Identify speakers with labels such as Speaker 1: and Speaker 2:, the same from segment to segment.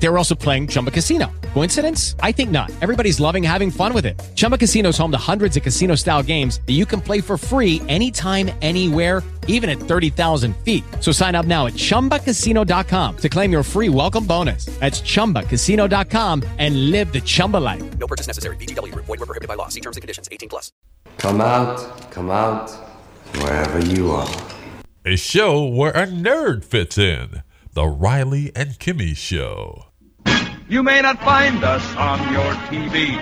Speaker 1: They were also playing Chumba Casino. Coincidence? I think not. Everybody's loving having fun with it. Chumba Casino is home to hundreds of casino style games that you can play for free anytime, anywhere, even at 30,000 feet. So sign up now at chumbacasino.com to claim your free welcome bonus. That's chumbacasino.com and live the Chumba life.
Speaker 2: No purchase necessary. VGW Group. Void were prohibited by law. See terms and conditions. 18 plus.
Speaker 3: Come out, come out, wherever you are.
Speaker 4: A show where a nerd fits in. The Riley and Kimmy Show.
Speaker 5: You may not find us on your TV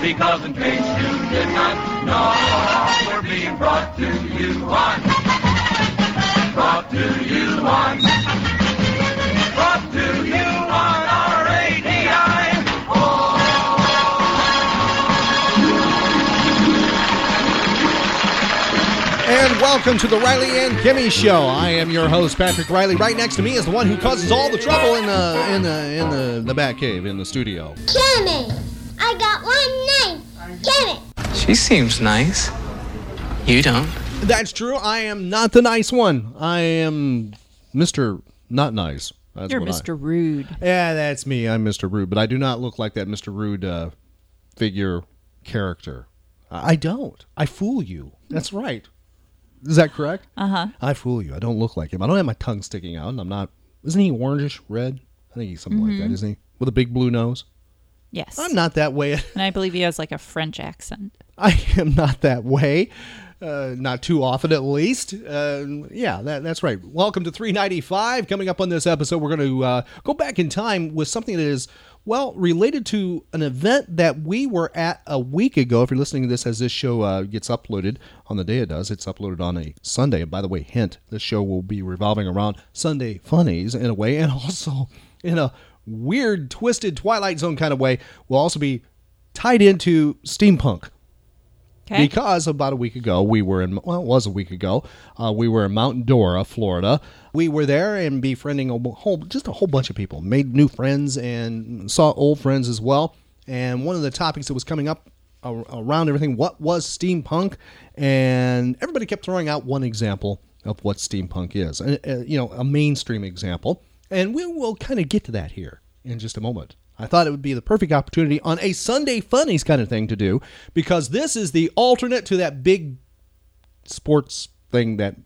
Speaker 5: because, in case you did not know, we're being brought to you on, brought to you on, brought to you on
Speaker 6: And welcome to the Riley and Kimmy Show. I am your host, Patrick Riley. Right next to me is the one who causes all the trouble in the in the in the, the back cave in the studio.
Speaker 7: Kimmy, I got one name. Kimmy.
Speaker 8: She seems nice. You don't.
Speaker 6: That's true. I am not the nice one. I am Mr. Not Nice. That's
Speaker 9: You're
Speaker 6: what I-
Speaker 9: Mr. Rude.
Speaker 6: Yeah, that's me. I'm Mr. Rude, but I do not look like that Mr. Rude uh, figure character. I I don't. I fool you. That's right. Is that correct?
Speaker 9: Uh huh.
Speaker 6: I fool you. I don't look like him. I don't have my tongue sticking out, and I'm not. Isn't he orangish red? I think he's something like that, isn't he? With a big blue nose.
Speaker 9: Yes.
Speaker 6: I'm not that way.
Speaker 9: And I believe he has like a French accent.
Speaker 6: I am not that way. Uh, not too often, at least. Uh, yeah, that, that's right. Welcome to 395. Coming up on this episode, we're going to uh, go back in time with something that is, well, related to an event that we were at a week ago. If you're listening to this as this show uh, gets uploaded on the day it does, it's uploaded on a Sunday. And by the way, hint, this show will be revolving around Sunday funnies in a way, and also in a weird, twisted Twilight Zone kind of way, will also be tied into steampunk.
Speaker 9: Okay.
Speaker 6: Because about a week ago, we were in, well, it was a week ago, uh, we were in Mount Dora, Florida. We were there and befriending a whole, just a whole bunch of people, made new friends and saw old friends as well. And one of the topics that was coming up around everything, what was steampunk? And everybody kept throwing out one example of what steampunk is, and, you know, a mainstream example. And we will kind of get to that here in just a moment. I thought it would be the perfect opportunity on a Sunday Funnies kind of thing to do because this is the alternate to that big sports thing that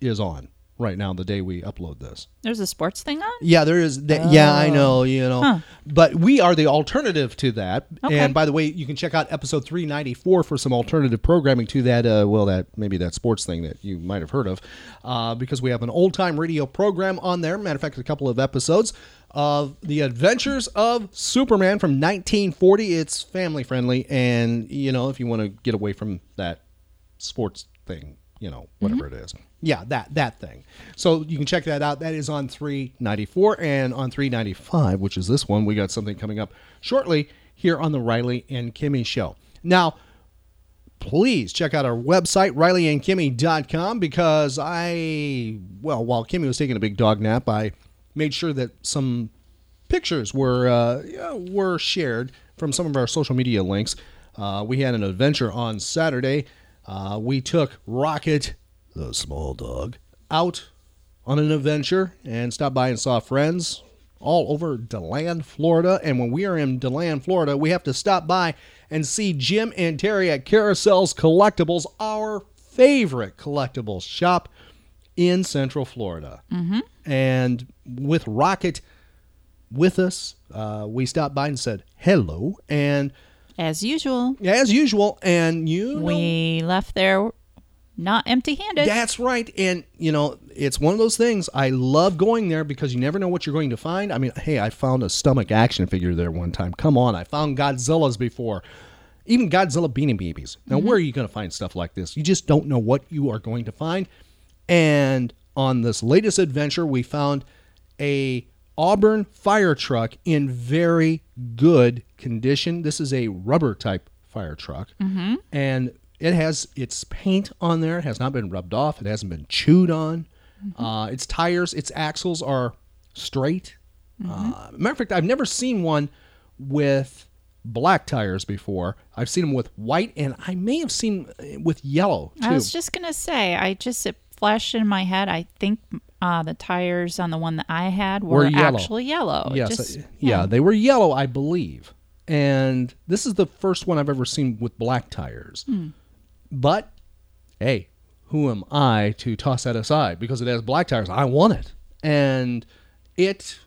Speaker 6: is on right now the day we upload this.
Speaker 9: There's a sports thing on?
Speaker 6: Yeah, there is that. Yeah, I know, you know.
Speaker 9: Huh.
Speaker 6: But we are the alternative to that.
Speaker 9: Okay.
Speaker 6: And by the way, you can check out episode 394 for some alternative programming to that uh, well that maybe that sports thing that you might have heard of. Uh, because we have an old-time radio program on there. Matter of fact, a couple of episodes of The Adventures of Superman from 1940. It's family friendly and you know, if you want to get away from that sports thing, you know, whatever mm-hmm. it is. Yeah, that that thing. So you can check that out. That is on 394 and on 395, which is this one. We got something coming up shortly here on the Riley and Kimmy show. Now, please check out our website rileyandkimmy.com because I well, while Kimmy was taking a big dog nap, I made sure that some pictures were uh, yeah, were shared from some of our social media links. Uh, we had an adventure on Saturday. Uh, we took Rocket, the small dog, out on an adventure and stopped by and saw friends all over DeLand, Florida. And when we are in DeLand, Florida, we have to stop by and see Jim and Terry at Carousels Collectibles, our favorite collectibles shop in Central Florida. Mm-hmm. And with Rocket with us, uh, we stopped by and said hello. And
Speaker 9: As usual,
Speaker 6: as usual, and you know,
Speaker 9: we left there not empty handed.
Speaker 6: that's right. And you know, it's one of those things. I love going there because you never know what you're going to find. I mean, hey, I found a stomach action figure there one time. Come on, I found Godzilla's before. Even Godzilla Beanie Babies. Now, where are you going to find stuff like this? You just don't know what you are going to find. And on this latest adventure, we found a Auburn fire truck in very good condition. This is a rubber type fire truck, and it has its paint on there. It has not been rubbed off. It hasn't been chewed on. Uh, its tires, its axles are straight. Uh, matter of fact, I've never seen one with black tires before. I've seen them with white, and I may have seen uh, with yellow too.
Speaker 9: I was just gonna say, I just it flashed in my head. I think uh, the tires on the one that I had were,
Speaker 6: Were yellow.
Speaker 9: actually yellow.
Speaker 6: Yes,
Speaker 9: just-
Speaker 6: uh, yeah. they were yellow, I believe. And this is the first one I've ever seen with black tires. But hey, who am I to toss that aside? Because it has black tires, I want it. And it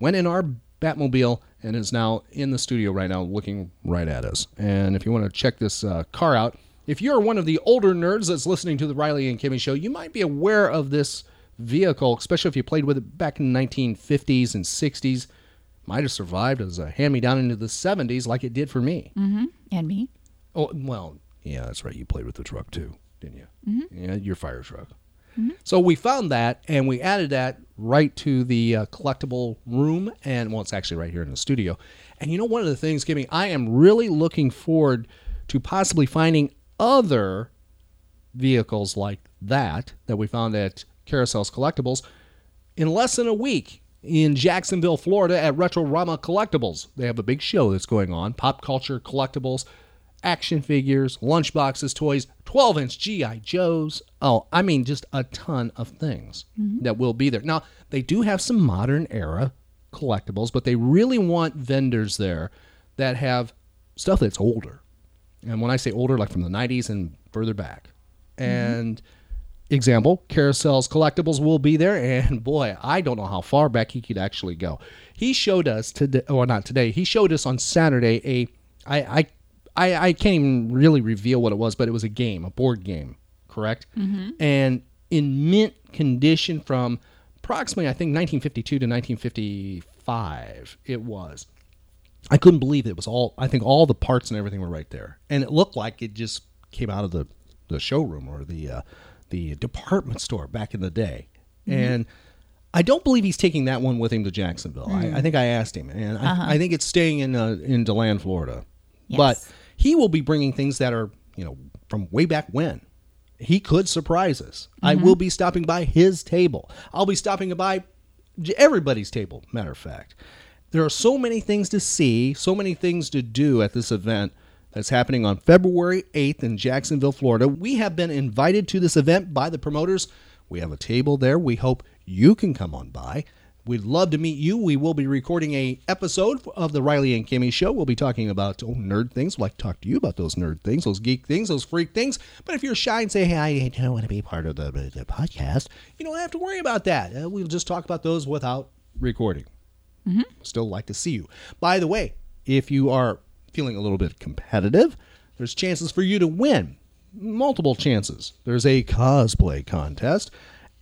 Speaker 6: went in our Batmobile and is now in the studio right now looking right at us. And if you want to check this uh, car out, if you're one of the older nerds that's listening to the Riley and Kimmy show, you might be aware of this vehicle, especially if you played with it back in the 1950s and 60s. Might have survived as a hand me down into the 70s like it did for me.
Speaker 9: Mm-hmm. And me.
Speaker 6: Oh, well, yeah, that's right. You played with the truck too, didn't you? Mm-hmm. Yeah, your fire truck. So we found that and we added that right to the uh, collectible room. And well, it's actually right here in the studio. And you know, one of the things, Kimmy, I am really looking forward to possibly finding other vehicles like that that we found at Carousels Collectibles in less than a week in Jacksonville, Florida at Retrorama Collectibles. They have a big show that's going on pop culture collectibles, action figures, lunchboxes, toys, 12 inch G.I. Joes. Oh, I mean, just a ton of things mm-hmm. that will be there. Now, they do have some modern era collectibles, but they really want vendors there that have stuff that's older. And when I say older, like from the 90s and further back. Mm-hmm. And example, Carousels Collectibles will be there. And boy, I don't know how far back he could actually go. He showed us today, or not today, he showed us on Saturday a, I, I, I, I can't even really reveal what it was, but it was a game, a board game, correct? And in mint condition from approximately, I think, 1952 to 1955, it was. I couldn't believe it was all. I think all the parts and everything were right there, and it looked like it just came out of the, the showroom or the uh, the department store back in the day. Mm-hmm. And I don't believe he's taking that one with him to Jacksonville. I, mm-hmm. I think I asked him, and I, uh-huh. I think it's staying in uh, in Deland, Florida. But he will be bringing things that are you know from way back when. He could surprise us. I mm-hmm. will be stopping by his table. I'll be stopping by everybody's table. Matter of fact, there are so many things to see, so many things to do at this event that's happening on February 8th in Jacksonville, Florida. We have been invited to this event by the promoters. We have a table there. We hope you can come on by. We'd love to meet you. We will be recording a episode of the Riley and Kimmy show. We'll be talking about oh, nerd things. We'll like to talk to you about those nerd things, those geek things, those freak things. But if you're shy and say, hey, I don't want to be part of the, the podcast, you don't have to worry about that. Uh, we'll just talk about those without recording still like to see you. By the way, if you are feeling a little bit competitive, there's chances for you to win. Multiple chances. There's a cosplay contest,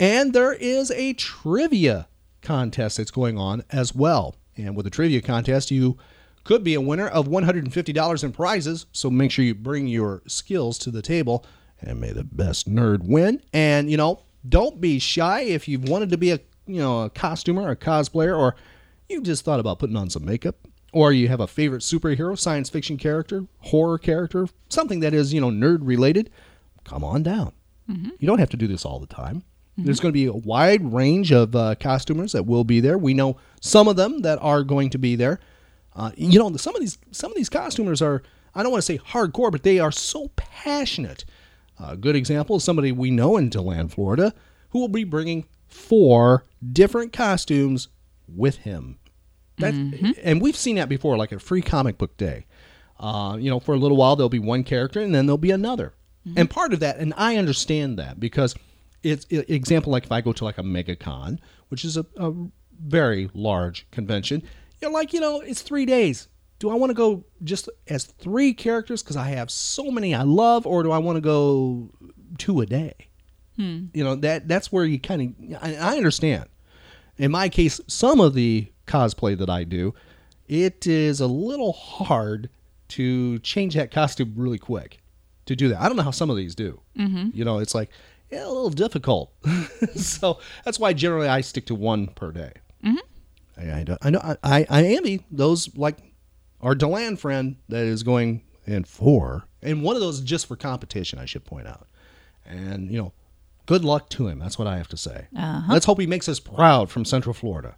Speaker 6: and there is a trivia contest that's going on as well. And with the trivia contest, you could be a winner of $150 in prizes. So make sure you bring your skills to the table and may the best nerd win. And, you know, don't be shy if you've wanted to be a, you know, a costumer, a cosplayer, or you just thought about putting on some makeup, or you have a favorite superhero, science fiction character, horror character, something that is, you know, nerd related, come on down. You don't have to do this all the time. There's going to be a wide range of uh, costumers that will be there. We know some of them that are going to be there. Uh, you know, some of these some of these costumers are I don't want to say hardcore, but they are so passionate. A good example is somebody we know in Deland, Florida, who will be bringing four different costumes with him. That, mm-hmm. And we've seen that before, like a free comic book day. Uh, you know, for a little while there'll be one character, and then there'll be another. Mm-hmm. And part of that, and I understand that because it's i- example like if I go to like a MegaCon, which is a, a very large convention, you're like, you know, it's three days. Do I want to go just as three characters because I have so many I love, or do I want to go two a day? Hmm. You know that that's where you kind of I, I understand. In my case, some of the cosplay that I do, it is a little hard to change that costume really quick to do that. I don't know how some of these do. Mm-hmm. You know, it's like yeah, a little difficult. so that's why generally I stick to one per day. I, I, don't- I know I, I envy those like our Deland friend that is going in four, and one of those just for competition. I should point out, and you know, good luck to him. That's what I have to say.
Speaker 9: Uh-huh.
Speaker 6: Let's hope he makes us proud from Central Florida.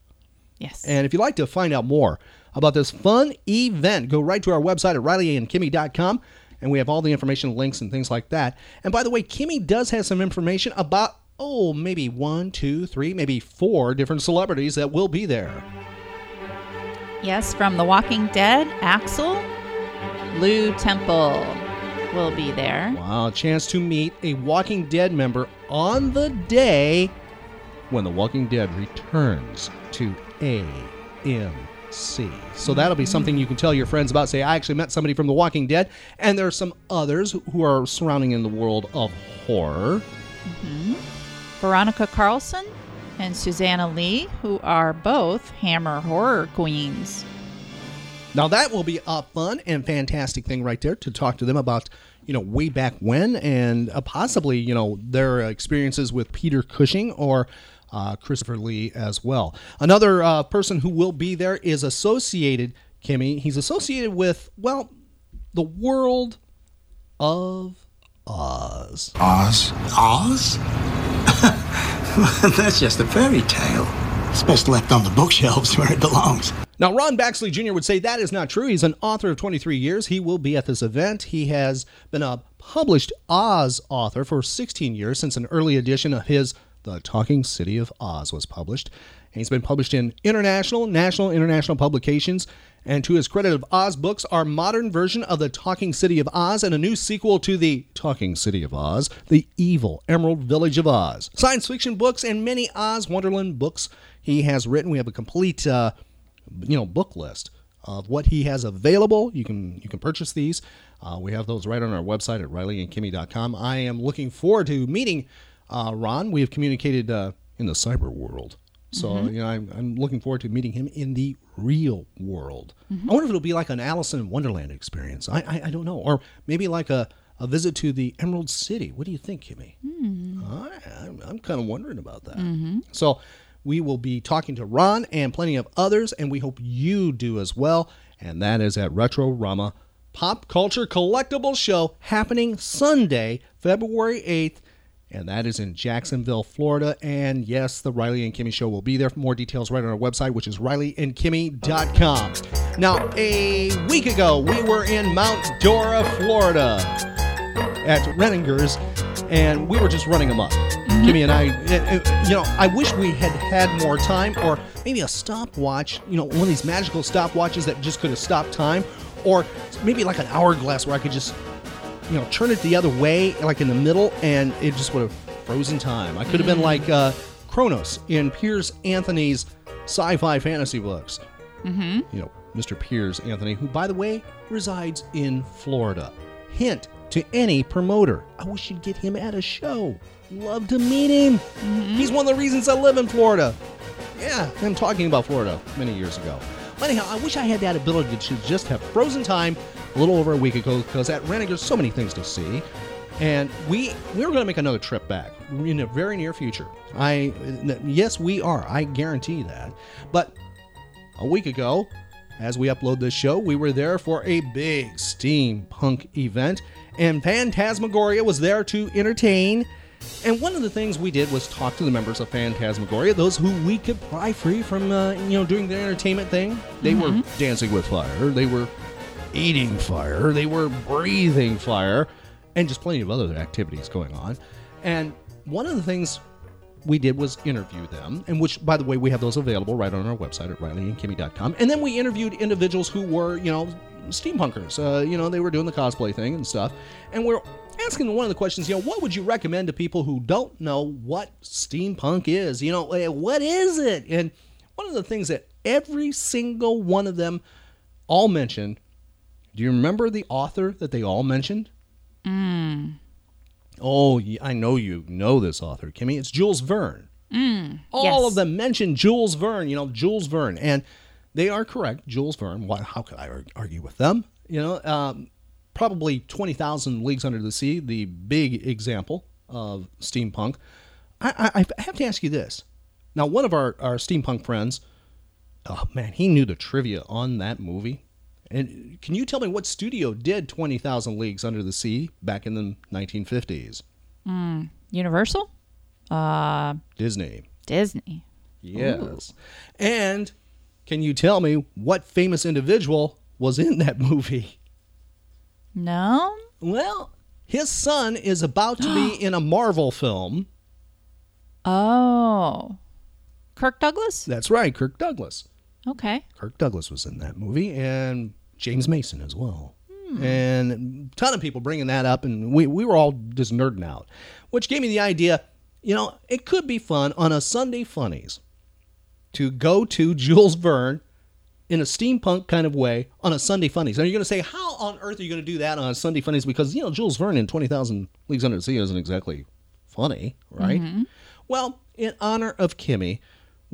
Speaker 9: Yes.
Speaker 6: And if you'd like to find out more about this fun event, go right to our website at rileyandkimmy.com and we have all the information, links, and things like that. And by the way, Kimmy does have some information about, oh, maybe one, two, three, maybe four different celebrities that will be there.
Speaker 9: Yes, from The Walking Dead, Axel, Lew Temple will be there.
Speaker 6: Wow, a chance to meet a Walking Dead member on the day when The Walking Dead returns to AMC. So that'll be something you can tell your friends about. Say, I actually met somebody from The Walking Dead, and there are some others who are surrounding in the world of horror.
Speaker 9: Veronica Carlson and Suzanna Leigh, who are both Hammer horror queens.
Speaker 6: Now that will be a fun and fantastic thing right there to talk to them about, you know, way back when and uh, possibly, you know, their experiences with Peter Cushing or uh, Christopher Lee as well. Another uh, person who will be there is associated, Kimmy. He's associated with, well, the world of Oz.
Speaker 10: Oz? Oz? That's just a fairy tale. It's best left on the bookshelves where it belongs.
Speaker 6: Now, Ron Baxley Jr. would say that is not true. He's an author of 23 years. He will be at this event. He has been a published Oz author for 16 years since an early edition of his The Talking City of Oz was published. And he's been published in international, national, international publications. And to his credit of Oz books are modern version of The Talking City of Oz and a new sequel to The Talking City of Oz, The Evil Emerald Village of Oz. Science fiction books and many Oz Wonderland books he has written. We have a complete uh, you know book list of what he has available. You can you can purchase these. Uh, we have those right on our website at rileyandkimmy.com. I am looking forward to meeting uh, Ron. We have communicated uh, in the cyber world, so
Speaker 9: Mhm.
Speaker 6: you know I'm, I'm looking forward to meeting him in the real world.
Speaker 9: Mhm.
Speaker 6: I wonder if it'll be like an Alice in Wonderland experience. I I, I don't know, or maybe like a, a visit to the Emerald City. What do you think, Kimmy? I, I'm, I'm kind of wondering about that.
Speaker 9: Mm-hmm.
Speaker 6: So we will be talking to Ron and plenty of others, and we hope you do as well. And that is at Retro Rama Pop Culture Collectible Show happening Sunday, February 8th. And that is in Jacksonville, Florida. And yes, the Riley and Kimmy Show will be there. For more details right on our website, which is rileyandkimmy.com. Now, a week ago, we were in Mount Dora, Florida at Renninger's, and we were just running amok. Kimmy and I, uh, uh, you know, I wish we had had more time, or maybe a stopwatch. You know, one of these magical stopwatches that just could have stopped time, or maybe like an hourglass where I could just, you know, turn it the other way, like in the middle, and it just would have frozen time. I could have been like uh, Chronos in Piers Anthony's sci-fi fantasy books
Speaker 9: Mm-hmm.
Speaker 6: you know, Mr. Piers Anthony, who, by the way, resides in Florida. Hint to any promoter. I wish you'd get him at a show. Love to meet him. He's one of the reasons I live in Florida. Yeah, I'm talking about Florida many years ago. Anyhow, I wish I had that ability to just have frozen time a little over a week ago because at Rennick there's so many things to see. And we we were going to make another trip back in the very near future. I yes, we are. I guarantee that. But a week ago, as we upload this show, we were there for a big steampunk event, and Phantasmagoria was there to entertain. And one of the things we did was talk to the members of Phantasmagoria, those who we could pry free from, uh, you know, doing their entertainment thing. They were dancing with fire, they were eating fire, they were breathing fire, and just plenty of other activities going on. And one of the things we did was interview them, and which, by the way, we have those available right on our website at rileyandkimmy.com. And then we interviewed individuals who were, you know, steampunkers. Uh, you know, they were doing the cosplay thing and stuff. And we're asking one of the questions, you know, what would you recommend to people who don't know what steampunk is? You know, eh, what is it? And one of the things that every single one of them all mentioned. Do you remember the author that they all mentioned?
Speaker 9: Mm.
Speaker 6: Oh, I know you know this author, Kimmy. It's Jules Verne.
Speaker 9: Mm.
Speaker 6: All
Speaker 9: yes.
Speaker 6: of them mentioned Jules Verne. You know, Jules Verne, and they are correct. Jules Verne. Why? How could I argue with them? You know, um, probably twenty thousand leagues under the sea, the big example of steampunk. I, I, I have to ask you this. Now, one of our, our steampunk friends, oh man, he knew the trivia on that movie. And can you tell me what studio did 20,000 Leagues Under the Sea back in the 1950s?
Speaker 9: Mm. Universal? Uh,
Speaker 6: Disney.
Speaker 9: Disney.
Speaker 6: Yes. And Can you tell me what famous individual was in that movie?
Speaker 9: No?
Speaker 6: Well, his son is about to be in a Marvel film.
Speaker 9: Oh. Kirk Douglas?
Speaker 6: That's right, Kirk Douglas.
Speaker 9: Okay.
Speaker 6: Kirk Douglas was in that movie, and James Mason as well. And a ton of people bringing that up, and we, we were all just nerding out, which gave me the idea you know, it could be fun on a Sunday Funnies to go to Jules Verne in a steampunk kind of way on a Sunday Funnies. Now you're going to say, how on earth are you going to do that on a Sunday Funnies? Because, you know, Jules Verne in 20,000 Leagues Under the Sea isn't exactly funny, right? Mm-hmm. Well, in honor of Kimmy,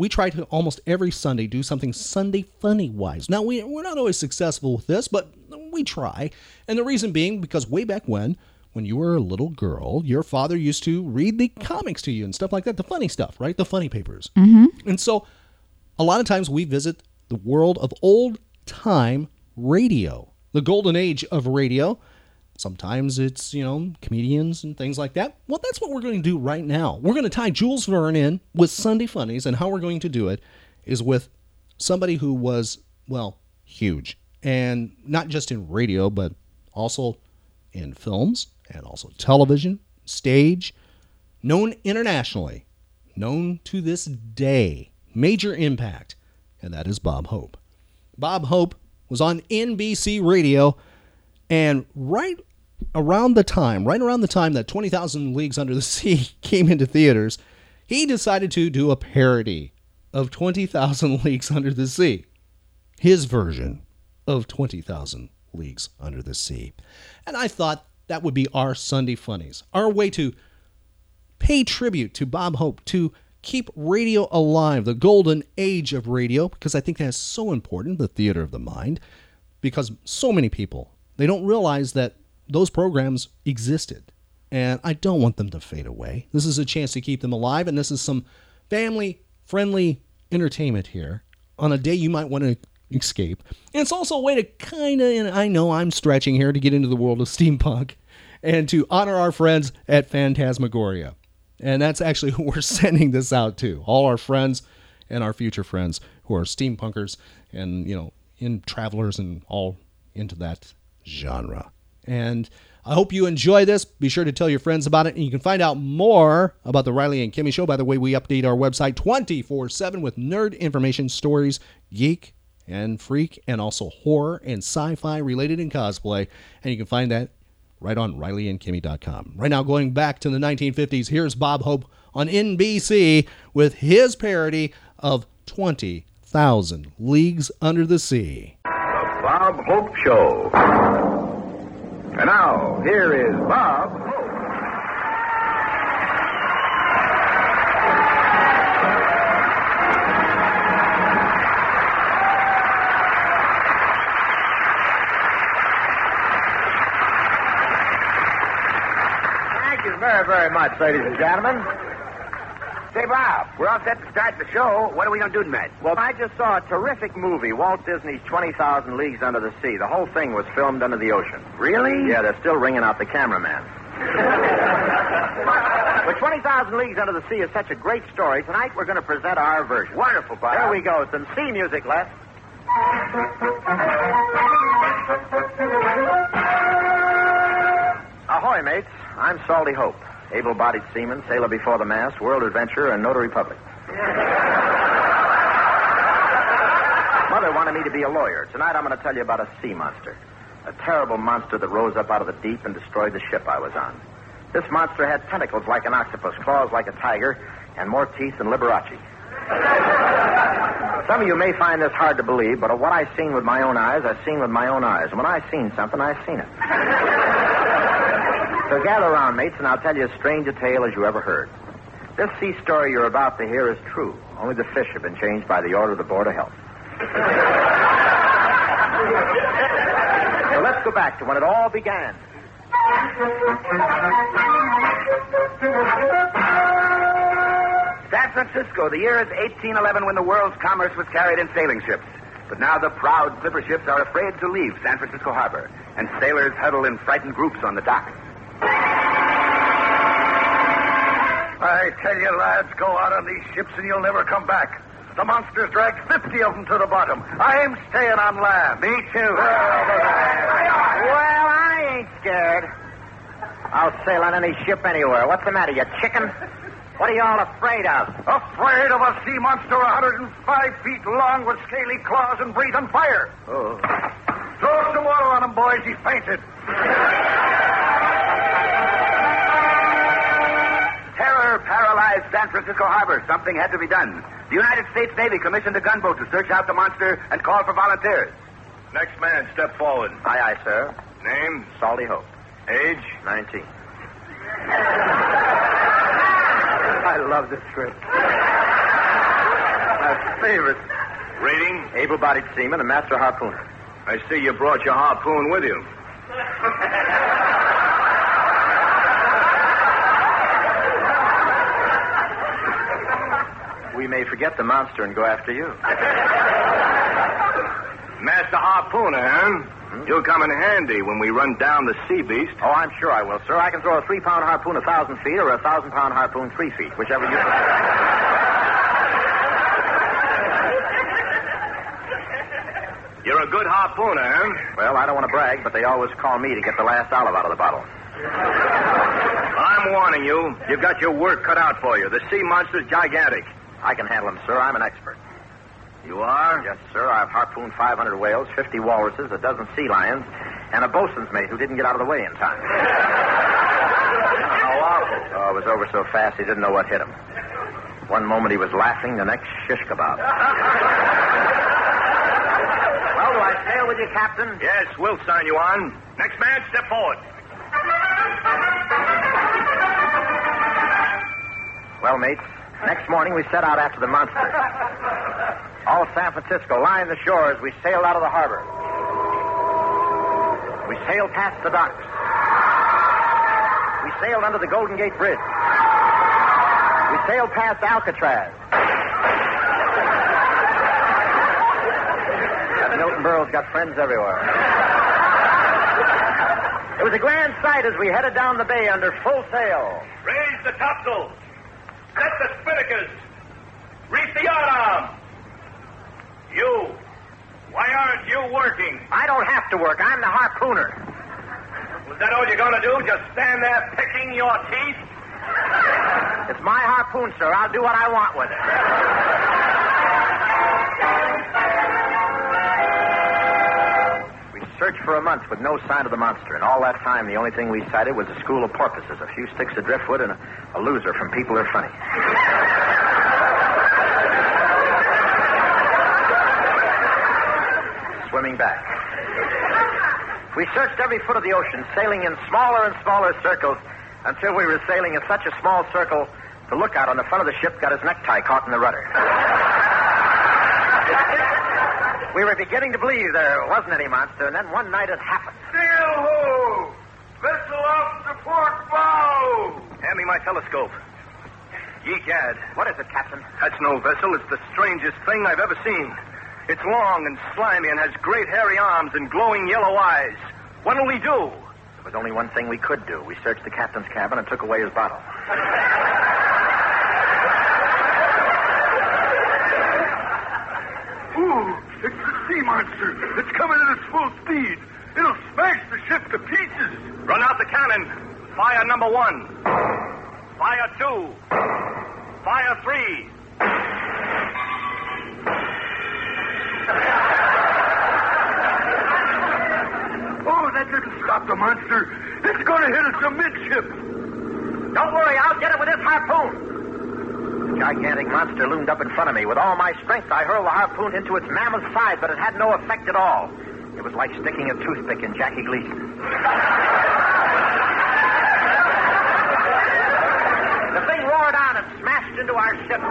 Speaker 6: we try to almost every Sunday do something Sunday funny wise. Now, we, we're not always successful with this, but we try. And the reason being because way back when, when you were a little girl, your father used to read the comics to you and stuff like that, the funny stuff, right? The funny papers. Mm-hmm. And so a lot of times we visit the world of old time radio, the golden age of radio. Sometimes it's, you know, comedians and things like that. Well, that's what we're going to do right now. We're going to tie Jules Verne in with Sunday Funnies, and how we're going to do it is with somebody who was, well, huge. And not just in radio, but also in films and also television, stage, known internationally, known to this day, major impact, and that is Bob Hope. Bob Hope was on NBC Radio, and right around the time, right around the time that 20,000 Leagues Under the Sea came into theaters, he decided to do a parody of 20,000 Leagues Under the Sea. His version of 20,000 Leagues Under the Sea. And I thought that would be our Sunday Funnies, our way to pay tribute to Bob Hope, to keep radio alive, the golden age of radio, because I think that's so important, the theater of the mind, because so many people, they don't realize that those programs existed. And I don't want them to fade away. This is a chance to keep them alive, and this is some family friendly entertainment here on a day you might want to escape. And it's also a way to kind of, and I know I'm stretching here to get into the world of steampunk and to honor our friends at Phantasmagoria. And that's actually who we're sending this out to. All our friends and our future friends who are steampunkers and, you know, in travelers and all into that genre. And I hope you enjoy this. Be sure to tell your friends about it. And you can find out more about the Riley and Kimmy Show. By the way, we update our website 24 7 with nerd information, stories, geek, and freak, and also horror and sci fi related in cosplay. And you can find that right on RileyandKimmy.com. Right now, going back to the 1950s, here's Bob Hope on NBC with his parody of 20,000 Leagues Under the Sea.
Speaker 11: The Bob Hope Show. And now, here is Bob Hope.
Speaker 12: Thank you very, very much, ladies and gentlemen. Say, Bob, we're all set to start the show. What are we going to do tonight? Well, I just saw a terrific movie, Walt Disney's 20,000 Leagues Under the Sea. The whole thing was filmed under the ocean.
Speaker 11: Really?
Speaker 12: Yeah, they're still wringing out the cameraman. but 20,000 Leagues Under the Sea is such a great story. Tonight we're going to present our version.
Speaker 11: Wonderful, Bob.
Speaker 12: There we go. Some sea music, Les. Ahoy, mates. I'm Salty Hope, able bodied seaman, sailor before the mast, world adventurer, and notary public. Mother wanted me to be a lawyer. Tonight I'm going to tell you about a sea monster. A terrible monster that rose up out of the deep and destroyed the ship I was on. This monster had tentacles like an octopus, claws like a tiger, and more teeth than Liberace. Some of you may find this hard to believe, but what I've seen with my own eyes, I've seen with my own eyes. And when I've seen something, I've seen it. So gather around, mates, and I'll tell you as strange a tale as you ever heard. This sea story you're about to hear is true. Only the fish have been changed by the order of the Board of Health. so let's go back to when it all began.
Speaker 11: San Francisco, the year is 1811 when the world's commerce was carried in sailing ships. But now the proud clipper ships are afraid to leave San Francisco Harbor, and sailors huddle in frightened groups on the dock. I tell you, lads, go out on these ships and you'll never come back. The monsters dragged 50 of them to the bottom. I'm staying on land. Me too.
Speaker 12: Well, I ain't scared. I'll sail on any ship anywhere. What's the matter, you chicken? What are y'all afraid of?
Speaker 11: Afraid of a sea monster 105 feet long with scaly claws and breathing fire.
Speaker 12: Oh.
Speaker 11: Throw some water on him, boys. He's fainted. Paralyzed San Francisco Harbor. Something had to be done. The United States Navy commissioned a gunboat to search out the monster and call for volunteers.
Speaker 12: Next man, step forward. Aye, aye, sir.
Speaker 11: Name?
Speaker 12: Salty Hope.
Speaker 11: Age?
Speaker 12: 19. I love this trip. My favorite.
Speaker 11: Rating?
Speaker 12: Able-bodied seaman and master harpooner.
Speaker 11: I see you brought your harpoon with you.
Speaker 12: We may forget the monster and go after you.
Speaker 11: Master harpooner, huh? Hmm? You'll come in handy when we run down the sea beast.
Speaker 12: Oh, I'm sure I will, sir. I can throw a three-pound harpoon a thousand feet or a thousand-pound harpoon three feet, whichever you prefer.
Speaker 11: You're a good harpooner, huh?
Speaker 12: Well, I don't want to brag, but they always call me to get the last olive out of the bottle.
Speaker 11: I'm warning you. You've got your work cut out for you. The sea monster's gigantic.
Speaker 12: I can handle them, sir. I'm an expert.
Speaker 11: You are?
Speaker 12: Yes, sir. I've harpooned 500 whales, 50 walruses, a dozen sea lions, and a bosun's mate who didn't get out of the way in time.
Speaker 11: How awful.
Speaker 12: Oh, it was over so fast he didn't know what hit him. One moment he was laughing, the next shish kebab. well, do I sail with you, Captain?
Speaker 11: Yes, we'll sign you on. Next man, step forward.
Speaker 12: Well, mates, next morning we set out after the monster. All San Francisco lined the shore as we sailed out of the harbor. We sailed past the docks. We sailed under the Golden Gate Bridge. We sailed past Alcatraz. That Milton Berle's got friends everywhere. It was a grand sight as we headed down the bay under full sail.
Speaker 11: Raise the topsails. Set the the. You. Why aren't you working?
Speaker 12: I don't have to work. I'm the harpooner.
Speaker 11: Is that all you're going to do? Just stand there picking your teeth?
Speaker 12: It's my harpoon, sir. I'll do what I want with it. Searched for a month with no sign of the monster, and all that time the only thing we sighted was a school of porpoises, a few sticks of driftwood, and a, a loser from People Are Funny. Swimming back. We searched every foot of the ocean, sailing in smaller and smaller circles until we were sailing in such a small circle the lookout on the front of the ship got his necktie caught in the rudder. We were beginning to believe there wasn't any monster, and then one night it happened.
Speaker 11: Sail ho! Vessel off the port bow! Hand me my telescope. Ye gad.
Speaker 12: What is it, Captain?
Speaker 11: That's no vessel. It's the strangest thing I've ever seen. It's long and slimy and has great hairy arms and glowing yellow eyes. What'll we do?
Speaker 12: There was only one thing we could do. We searched the captain's cabin and took away his bottle.
Speaker 11: Ooh, it's the sea monster. It's coming at its full speed. It'll smash the ship to pieces. Run out the cannon. Fire number one. Fire two. Fire three. Oh, that didn't stop the monster. It's going to hit us amidship.
Speaker 12: Don't worry, I'll get it with this harpoon. Gigantic monster loomed up in front of me. With all my strength, I hurled the harpoon into its mammoth side, but it had no effect at all. It was like sticking a toothpick in Jackie Gleason. The thing roared on and smashed into our ship.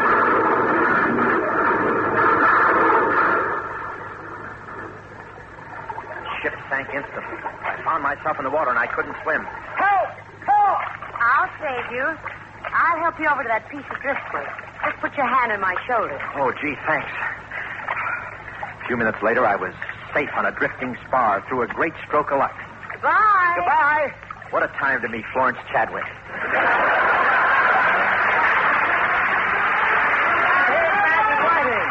Speaker 12: Ship sank instantly. I found myself in the water and I couldn't swim.
Speaker 13: Help! Help! I'll save you. I'll help you over to that piece of driftwood. Just put your hand on my shoulder.
Speaker 12: Oh, gee, thanks. A few minutes later, I was safe on a drifting spar through a great stroke of luck.
Speaker 13: Goodbye.
Speaker 12: Goodbye. What a time to meet Florence Chadwick. Hey, Maggie Whiting.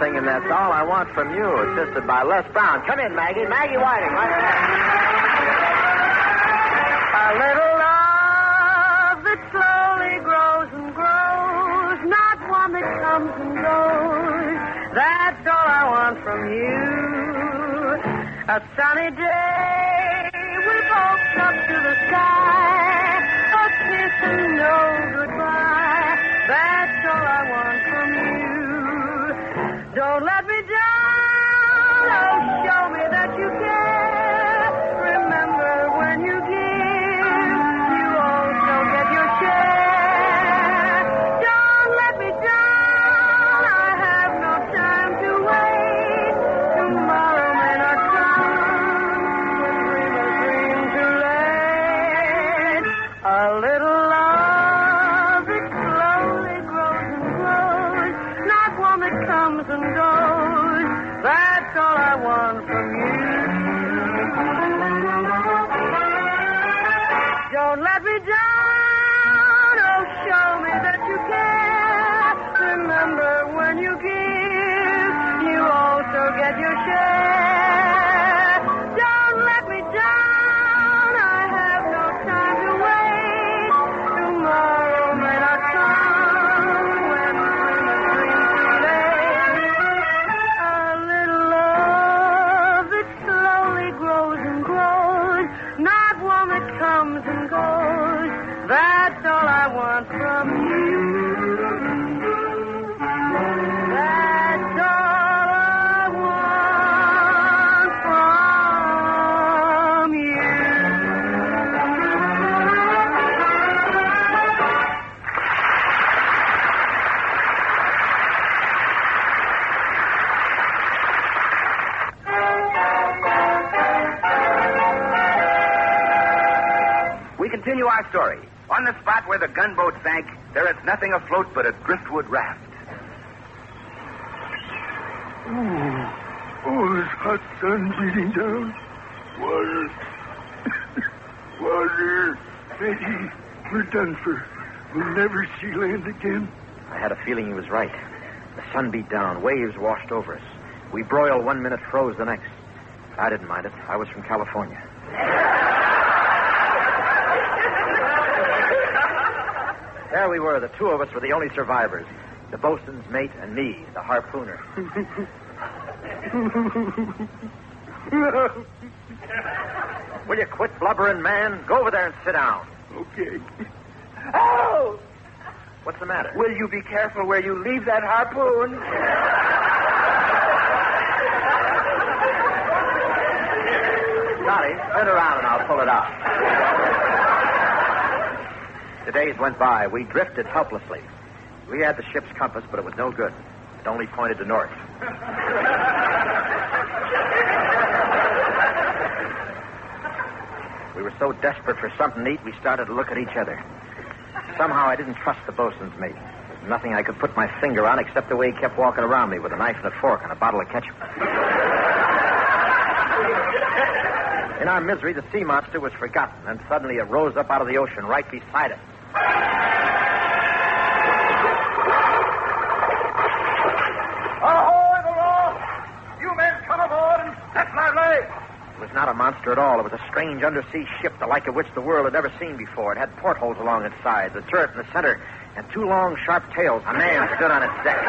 Speaker 12: thing, and that's all I want from you, assisted by Les Brown. Come in, Maggie. Maggie Whiting. Right
Speaker 13: A little That's all I want from you. A sunny day, we both up to the sky, a kiss and no goodbye. That's all I want from you. Don't let me down. Oh, show me
Speaker 14: our story. On the spot where the gunboat sank, there is nothing afloat but a driftwood raft.
Speaker 11: Oh, oh, this hot sun beating down. Water. Water. Maggie, we're done for. We'll never see land again.
Speaker 12: I had a feeling he was right. The sun beat down, waves washed over us. We broiled one minute, froze the next. I didn't mind it. I was from California. There we were. The two of us were the only survivors. The bosun's mate and me, the harpooner. Will you quit blubbering, man? Go over there and sit down.
Speaker 11: Okay.
Speaker 14: Oh!
Speaker 12: What's the matter?
Speaker 14: Will you be careful where you leave that harpoon?
Speaker 12: Scotty, turn around and I'll pull it out. The days went by. We drifted helplessly. We had the ship's compass, but it was no good. It only pointed to north. We were so desperate for something to eat, we started to look at each other. Somehow I didn't trust the bosun's mate. There's nothing I could put my finger on except the way he kept walking around me with a knife and a fork and a bottle of ketchup. In our misery, the sea monster was forgotten, and suddenly it rose up out of the ocean right beside us.
Speaker 11: Ahoy, the law! You men come aboard and set lively!
Speaker 12: It was not a monster at all. It was a strange undersea ship, the like of which the world had never seen before. It had portholes along its sides, a turret in the center, and two long, sharp tails. A man stood on its deck.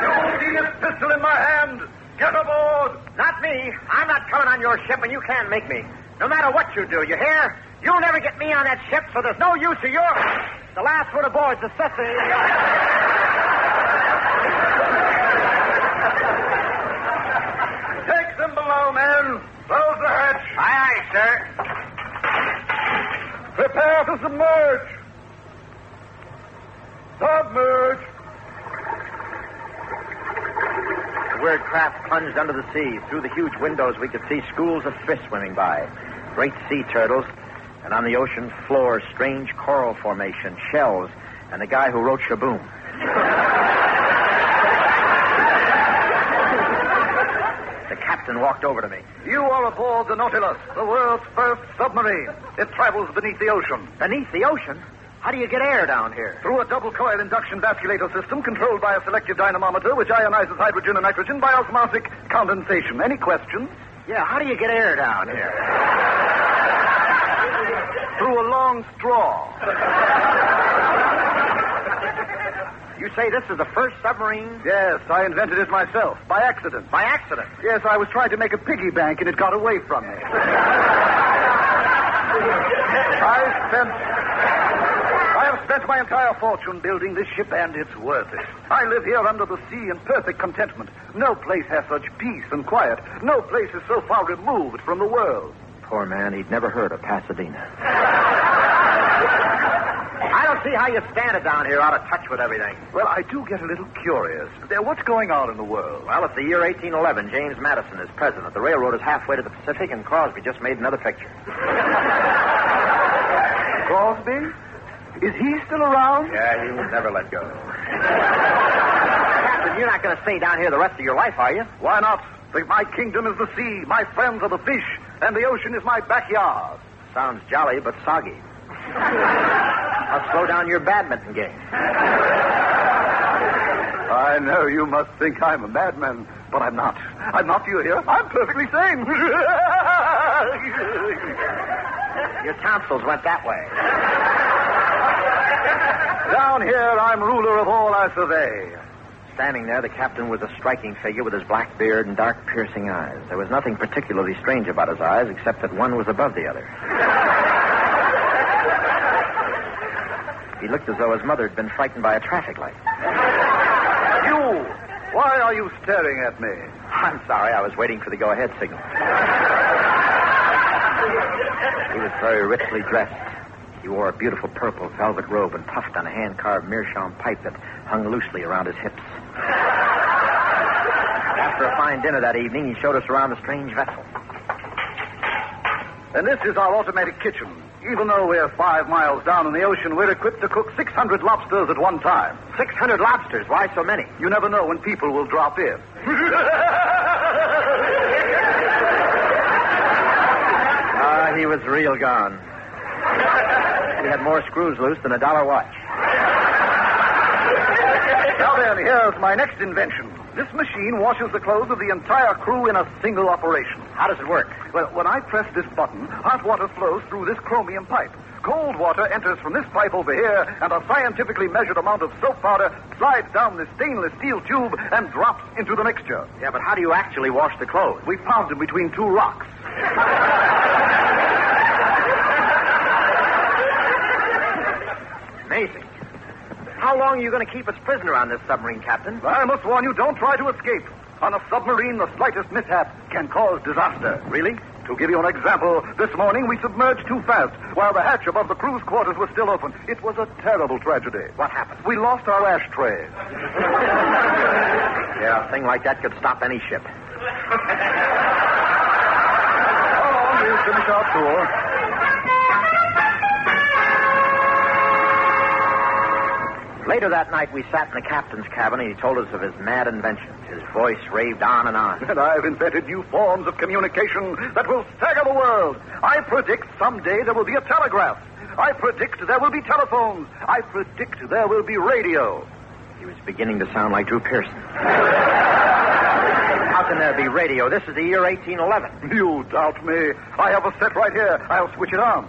Speaker 11: Don't see this pistol in my hand! Get aboard!
Speaker 12: Not me. I'm not coming on your ship, and you can't make me. No matter what you do, you hear? You'll never get me on that ship, so there's no use of yours. The last word aboard's the Cecily.
Speaker 11: Take them below, men. Close the hatch.
Speaker 12: Aye, aye, sir.
Speaker 11: Prepare to submerge. Submerge.
Speaker 12: The weird craft plunged under the sea. Through the huge windows, we could see schools of fish swimming by, great sea turtles, and on the ocean floor, strange coral formation, shells, and the guy who wrote Sh-Boom. the captain walked over to me.
Speaker 14: You are aboard the Nautilus, the world's first submarine. It travels beneath the ocean.
Speaker 12: Beneath the ocean? How do you get air down here?
Speaker 15: Through a double coil induction vasculator system controlled by a selective dynamometer which ionizes hydrogen and nitrogen by osmotic condensation. Any questions?
Speaker 12: Yeah, how do you get air down here?
Speaker 15: Through a long straw.
Speaker 12: You say this is the first submarine?
Speaker 15: Yes, I invented it myself, by accident.
Speaker 12: By accident?
Speaker 15: Yes, I was trying to make a piggy bank and it got away from me. I spent. I have spent my entire fortune building this ship, and it's worth it. I live here under the sea in perfect contentment. No place has such peace and quiet. No place is so far removed from the world.
Speaker 12: Poor man, he'd never heard of Pasadena. I don't see how you stand it down here out of touch with everything.
Speaker 15: Well, I do get a little curious. There, what's going on in the world?
Speaker 12: Well, it's the year 1811. James Madison is president. The railroad is halfway to the Pacific, and Crosby just made another picture.
Speaker 15: Crosby? Is he still around?
Speaker 12: Yeah, he will never let go. Captain, you're not going to stay down here the rest of your life, are you?
Speaker 15: Why not? The- My kingdom is the sea, my friends are the fish, and the ocean is my backyard.
Speaker 12: Sounds jolly, but soggy. I'll slow down your badminton game.
Speaker 15: I know you must think I'm a madman, but I'm not. I'm not, you hear? I'm perfectly sane.
Speaker 12: Your tonsils went that way.
Speaker 15: Down here, I'm ruler of all I survey.
Speaker 12: Standing there, the captain was a striking figure with his black beard and dark, piercing eyes. There was nothing particularly strange about his eyes, except that one was above the other. He looked as though his mother had been frightened by a traffic light.
Speaker 15: You! Why are you staring at me?
Speaker 12: I'm sorry, I was waiting for the go-ahead signal. He was very richly dressed. He wore a beautiful purple velvet robe and puffed on a hand-carved meerschaum pipe that hung loosely around his hips. After a fine dinner that evening, he showed us around a strange vessel.
Speaker 15: And this is our automatic kitchen. Even though we're five miles down in the ocean, we're equipped to cook 600 lobsters at one time.
Speaker 12: 600 lobsters? Why so many?
Speaker 15: You never know when people will drop in.
Speaker 12: Ah, he was real gone. He had more screws loose than a dollar watch.
Speaker 15: Then, here's my next invention. This machine washes the clothes of the entire crew in a single operation.
Speaker 12: How does it work?
Speaker 15: Well, when I press this button, hot water flows through this chromium pipe. Cold water enters from this pipe over here, and a scientifically measured amount of soap powder slides down this stainless steel tube and drops into the mixture.
Speaker 12: Yeah, but how do you actually wash the clothes?
Speaker 15: We pound them between two rocks.
Speaker 12: Amazing. How long are you going to keep us prisoner on this submarine, Captain?
Speaker 15: I must warn you, don't try to escape. On a submarine, the slightest mishap can cause disaster.
Speaker 12: Really?
Speaker 15: To give you an example, this morning we submerged too fast while the hatch above the crew's quarters was still open. It was a terrible tragedy.
Speaker 12: What happened?
Speaker 15: We lost our ashtray.
Speaker 12: Yeah, a thing like that could stop any ship.
Speaker 15: Oh, we'll finish our tour.
Speaker 12: Later that night, we sat in the captain's cabin, and he told us of his mad inventions. His voice raved on and on.
Speaker 15: And I've invented new forms of communication that will stagger the world. I predict someday there will be a telegraph. I predict there will be telephones. I predict there will be radio.
Speaker 12: He was beginning to sound like Drew Pearson. How can there be radio? This is the year 1811.
Speaker 15: You doubt me. I have a set right here. I'll switch it on.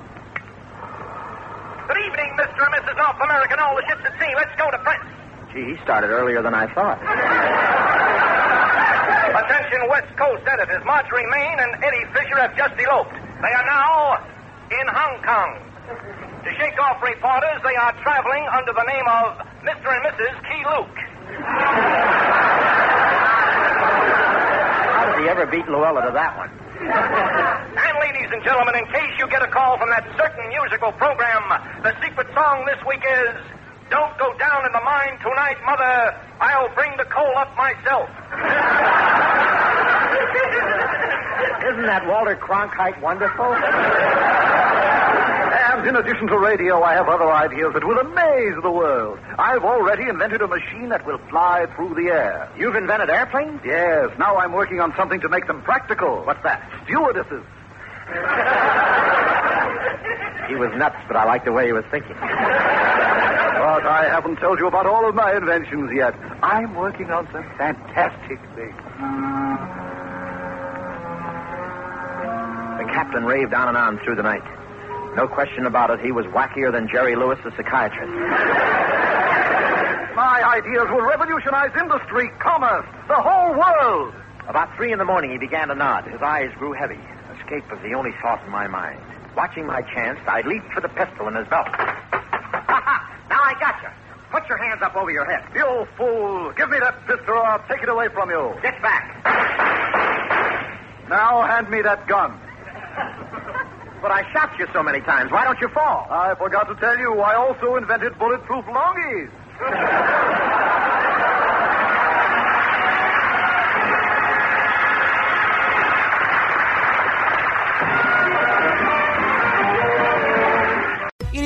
Speaker 14: Good evening, Mr. and Mrs. North America and all the ships at sea. Let's go to press.
Speaker 12: Gee, he started earlier than I thought.
Speaker 14: Attention, West Coast editors. Marjorie Main and Eddie Fisher have just eloped. They are now in Hong Kong. To shake off reporters, they are traveling under the name of Mr. and Mrs. Key Luke.
Speaker 12: How did he ever beat Louella to that one?
Speaker 14: And ladies and gentlemen, in case you get a call from that certain musical program, the secret song this week is Don't Go Down in the Mine Tonight, Mother. I'll bring the coal up myself.
Speaker 12: Isn't that Walter Cronkite wonderful?
Speaker 15: And in addition to radio, I have other ideas that will amaze the world. I've already invented a machine that will fly through the air.
Speaker 12: You've invented airplanes?
Speaker 15: Yes. Now I'm working on something to make them practical.
Speaker 12: What's that?
Speaker 15: Stewardesses.
Speaker 12: He was nuts, but I liked the way he was thinking.
Speaker 15: But I haven't told you about all of my inventions yet. I'm working on some fantastic things.
Speaker 12: The captain raved on and on through the night. No question about it, he was wackier than Jerry Lewis, the psychiatrist.
Speaker 15: My ideas will revolutionize industry, commerce, the whole world.
Speaker 12: About three in the morning, he began to nod. His eyes grew heavy. Escape was the only thought in my mind. Watching my chance, I leaped for the pistol in his belt. Ha ha! now I got you. Put your hands up over your head.
Speaker 15: You old fool! Give me that pistol or I'll take it away from you.
Speaker 12: Get back.
Speaker 15: Now hand me that gun.
Speaker 12: But I shot you so many times. Why don't you fall?
Speaker 15: I forgot to tell you, I also invented bulletproof longies.